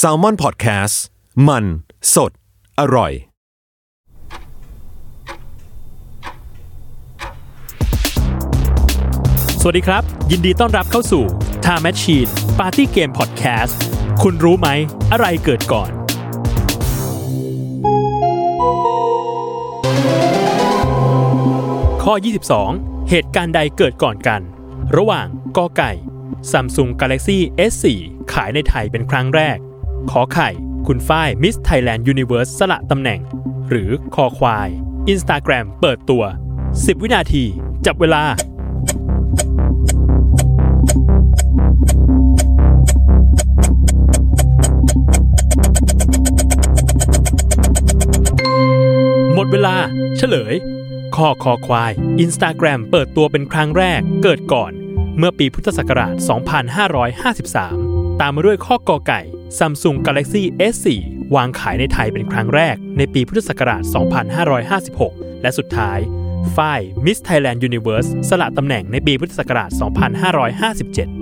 s a l ม o n PODCAST มัน สด อร่อย สวัสดีครับ ยินดีต้อนรับเข้าสู่ Time Machine Party Game Podcast คุณรู้ไหม อะไรเกิดก่อน ข้อ 22 เหตุการณ์ใดเกิดก่อนกัน ระหว่างกอไก่ Samsung Galaxy S4 ขายในไทยเป็นครั้งแรก ขอไข่ คุณฝ้าย Miss Thailand Universe สละตำแหน่ง หรือคอควาย Instagram เปิดตัว 10 วินาที จับเวลา หมดเวลา เฉลยข้อคอควาย Instagram เปิดตัวเป็นครั้งแรกเกิดก่อน เมื่อปีพุทธศักราช 2553 ตามมาด้วยข้อกอไก่ Samsung Galaxy S4 วางขายในไทยเป็นครั้งแรก ในปีพุทธศักราช 2556 และสุดท้ายฝ้าย Miss Thailand Universe สละตำแหน่งในปีพุทธศักราช 2557